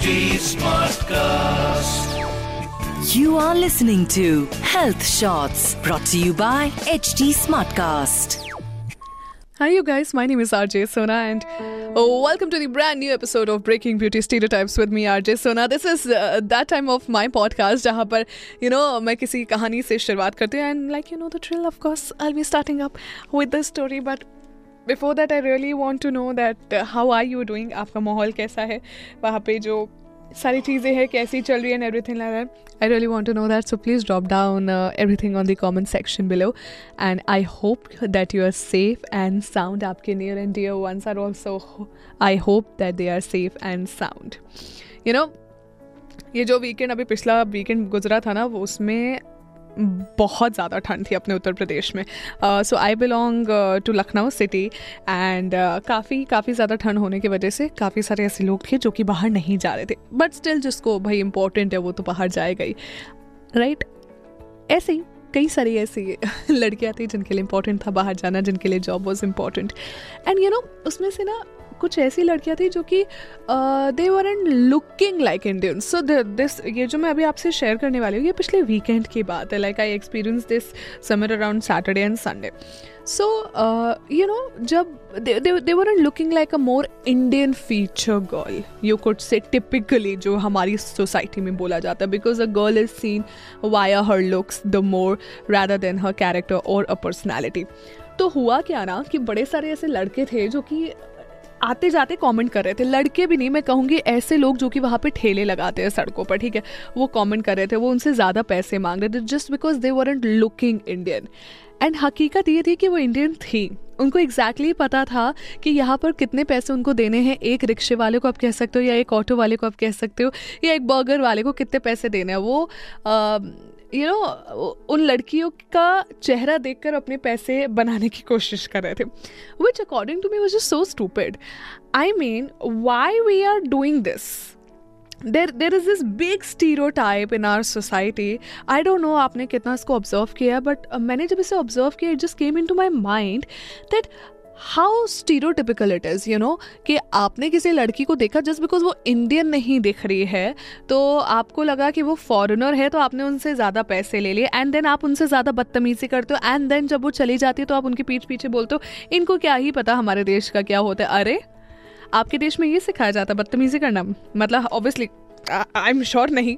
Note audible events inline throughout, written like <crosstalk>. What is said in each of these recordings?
HD Smartcast. You are listening to Health Shots brought to you by HT Smartcast. Hi, you guys. My name is RJ Sona, and oh, welcome to the brand new episode of Breaking Beauty Stereotypes with me, RJ Sona. This is uh, that time of my podcast जहाँ पर you know मैं किसी कहानी से शुरुआत करती हूँ and like you know the drill, of course, I'll be starting up with the story, but before that I really want to know that how are you doing आपका माहौल कैसा है? वहाँ पे जो सारी चीज़ें हैं, कैसी चल रही है and everything like I really want to know that so please drop down everything on the comment section below and I hope that you are safe and sound आपके near and dear ones are also I hope that they are safe and sound you know ये जो weekend अभी पिछला weekend गुजरा था ना, वो उसमें बहुत ज़्यादा ठंड थी अपने उत्तर प्रदेश में। So I belong to Lucknow city and काफ़ी काफ़ी ज़्यादा ठंड होने की वजह से काफ़ी सारे ऐसे लोग थे जो कि बाहर नहीं जा रहे थे। बट स्टिल जिसको भाई इंपॉर्टेंट है वो तो बाहर जाएगा ही राइट ऐसे ही, कई सारी ऐसी लड़कियाँ थी जिनके लिए इंपॉर्टेंट था बाहर जाना, जिनके लिए job was important and you know उसमें से ना कुछ ऐसी लड़कियाँ थी जो कि they were and looking like Indian so this ये जो मैं अभी आपसे शेयर करने वाली हूँ, ये पिछले वीकेंड की बात है. Like I experience this summer around Saturday and Sunday so you know जब they were looking like a more Indian feature girl you could say typically जो हमारी सोसाइटी में बोला जाता है because a girl is seen via her looks the more rather than her character और a personality तो हुआ क्या ना कि बड़े सारे ऐसे लड़के थे जो कि आते जाते कमेंट कर रहे थे। लड़के भी नहीं मैं कहूँगी ऐसे लोग जो कि वहाँ पे ठेले लगाते हैं सड़कों पर ठीक है? वो कमेंट कर रहे थे वो उनसे ज़्यादा पैसे मांग रहे थे just because they were looking Indian and हकीकत ये थी कि वो इंडियन थी। उनको एग्जैक्टली exactly पता था कि यहाँ पर कितने पैसे उनको देने हैं। एक रिक्शे वाले को आप कह सकते हो या एक ऑटो वाले को आप कह सकते हो या एक बर्गर वाले को कितने पैसे देने हैं। वो आ, यू नो उन लड़कियों का चेहरा देखकर अपने पैसे बनाने की कोशिश कर रहे थे which according to me was so stupid I mean why we are doing this there there is this big stereotype in our society I don't know आपने कितना इसको ऑब्ज़र्व किया बट मैंने जब इसे ऑब्ज़र्व किया it just came into my mind that how stereotypical it is you know कि आपने किसी लड़की को देखा जस्ट बिकॉज़ वो इंडियन नहीं दिख रही है तो आपको लगा कि वो फॉरेनर है तो आपने उनसे ज़्यादा पैसे ले लिए एंड देन आप उनसे ज़्यादा बदतमीजी करते हो एंड देन जब वो चली जाती है तो आप उनके पीछे पीछे बोलते हो, इनको क्या ही पता हमारे देश का क्या होता है? अरे, आपके देश में ये सिखाया जाता है बदतमीजी करना मतलब ऑब्वियसली आई एम श्योर नहीं।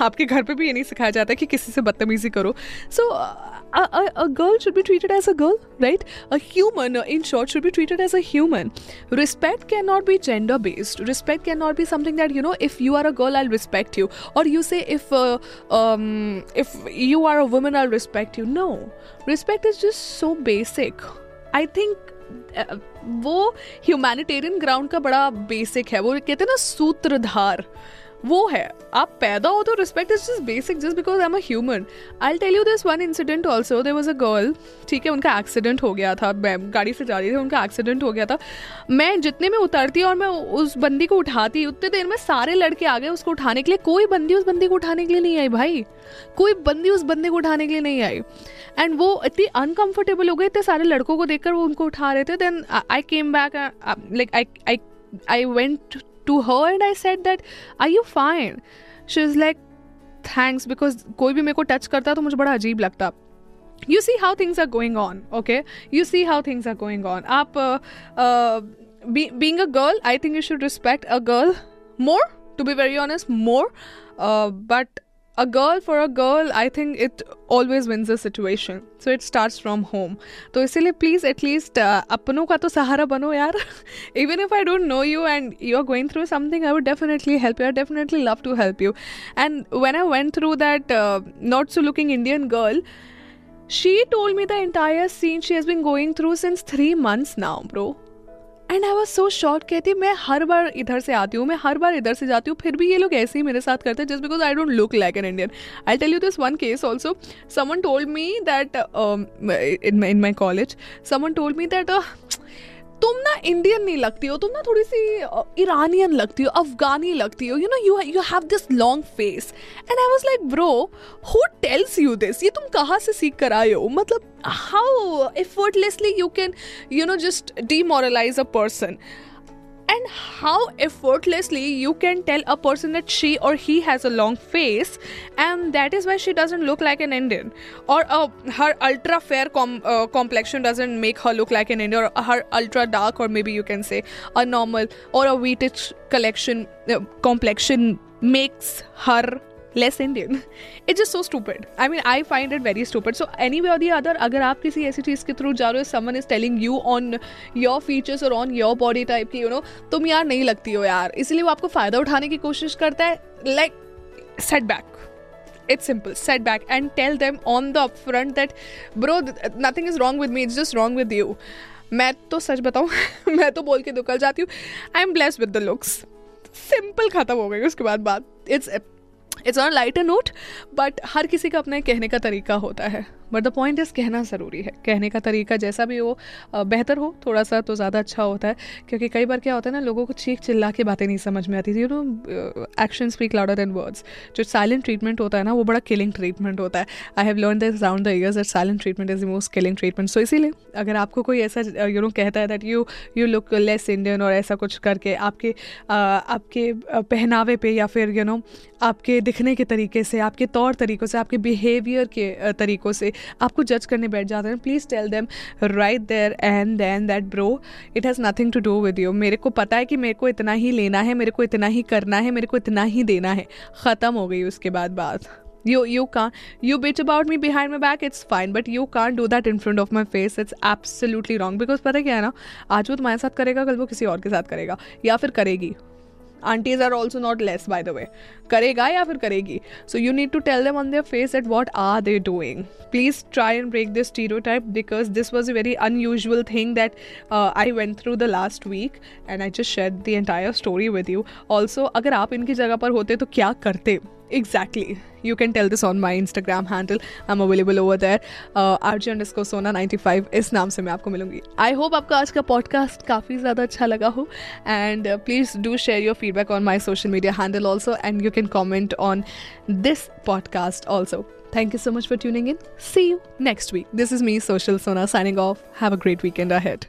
आपके घर पे भी ये नहीं सिखाया जाता कि किसी से बदतमीजी करो। So a girl should be treated as a girl right a human in short should be treated as a human respect can not be gender based respect can not be something that you know if you are a girl I respect you और you say if if you are a woman I respect you no respect is just so basic I think वो humanitarian ground का बड़ा basic है। वो कहते हैं ना, सूत्रधार। वो है। आप पैदा हो तो respect is just basic just because I am a human I tell you this one incident also there was a girl ठीक है, उनका एक्सीडेंट हो गया था। गाड़ी से जा रही थी, उनका एक्सीडेंट हो गया था। मैं जितने में उतरती और मैं उस बंदी को उठाती, उतने देर में सारे लड़के आ गए उसको उठाने के लिए। कोई बंदी उस बंदी को उठाने के लिए नहीं आई भाई। कोई बंदी उस बंदे को उठाने के लिए नहीं आई। एंड वो इतनी अनकंफर्टेबल हो गए, इतने सारे लड़कों को देखकर वो उनको उठा रहे थे। Then I came back like I I went to her and I said that are you fine she was like thanks because कोई भी मेरे को टच करता तो मुझे बड़ा अजीब लगता you see how things are going on okay you see how things are going on आप uh, uh, be, being a girl I think you should respect a girl more to be very honest more uh, but a girl for a girl i think it always wins a situation so it starts from home तो इसीलिए please at least अपनों का तो सहारा बनो यार even if I don't know you and you're going through something I would definitely help you I definitely love to help you and when I went through that uh, not so looking Indian girl she told me the entire scene she has been going through since three months now bro And I was so short कहती मैं हर बार इधर से आती हूँ, मैं हर बार इधर से जाती हूँ, फिर भी ये लोग ऐसे ही मेरे साथ करते हैं just because I don't look like an Indian I tell you this one case also someone told me that in my college someone told me that तुम ना इंडियन नहीं लगती हो, तुम ना थोड़ी सी ईरानियन लगती हो अफगानी लगती हो you know you you have this long face and I was like bro who tells you this ये तुम कहाँ से सीख कर आए हो? मतलब how effortlessly you can you know just demoralize a person and how effortlessly you can tell a person that she or he has a long face and that is why she doesn't look like an indian. Or uh, her ultra fair com- uh, complexion doesn't make her look like an indian. Or her ultra dark or maybe you can say a normal or a wheatish collection uh, complexion makes her less Indian it's just so stupid I mean I find it very stupid so anyway the other अगर आप किसी ऐसी चीज़ के through जा रहे हो someone is telling you on your features और on your body type की यू नो तुम यार नहीं लगती हो यार। इसलिए वो आपको फ़ायदा उठाने की कोशिश करता है। Like set back it's simple. Set back and tell them on the upfront that, bro nothing is wrong with me. It's just wrong with you. मैं तो सच बताऊँ, <laughs> मैं तो बोल के दुकल जाती हूँ। I am bless with the looks simple खत्म हो गई उसके बाद बात। It's it's on lighter note but हर किसी का अपने कहने का तरीका होता है। बट द पॉइंट इज़ कहना ज़रूरी है। कहने का तरीका जैसा भी हो बेहतर हो थोड़ा सा तो ज़्यादा अच्छा होता है। क्योंकि कई बार क्या होता है ना, लोगों को चीख चिल्ला के बातें नहीं समझ में आती थी। You know action speak louder than words जो साइलेंट ट्रीटमेंट होता है ना, वो बड़ा किलिंग ट्रीटमेंट होता है। I have learn this round the years that silent treatment is the most killing treatment so इसीलिए, अगर आपको कोई ऐसा यू नो कहता है that you you look less Indian और ऐसा कुछ करके आपके आपके पहनावे पे या फिर यू नो आपके दिखने के तरीके से, आपके तौर तरीक़ों से, आपके बिहेवियर के तरीक़ों से आपको जज करने बैठ जाते हैं। Please tell them right there and then that bro it has nothing to do with you मेरे को पता है कि मेरे को इतना ही लेना है, मेरे को इतना ही करना है, मेरे को इतना ही देना है। ख़त्म हो गई उसके बाद बात। You you can't, you bitch about me behind my back, it's fine, but you can't do that in front of my face. It's absolutely wrong because पता क्या है ना? आज वो तुम्हारे साथ करेगा, कल वो किसी और के साथ करेगा, या फिर करेगी। Aunties are also not less by the way करेगा या फिर करेगी so you need to tell them on their face at what are they doing please try and break this stereotype because this was a very unusual thing that I went through the last week and I just share the entire story with you also अगर आप इनकी जगह पर होते तो क्या करते? Exactly. You can tell this on my Instagram handle. I'm available over there. Uh, RJ underscore Sona 95 इस नाम से मैं आपको मिलूँगी आई होप आपको आज का पॉडकास्ट काफ़ी ज़्यादा अच्छा लगा हो and please do share your feedback on my social media handle also and you can comment on this podcast also Thank you so much for tuning in. See you next week. This is me, Social Sona, signing off. Have a great weekend ahead.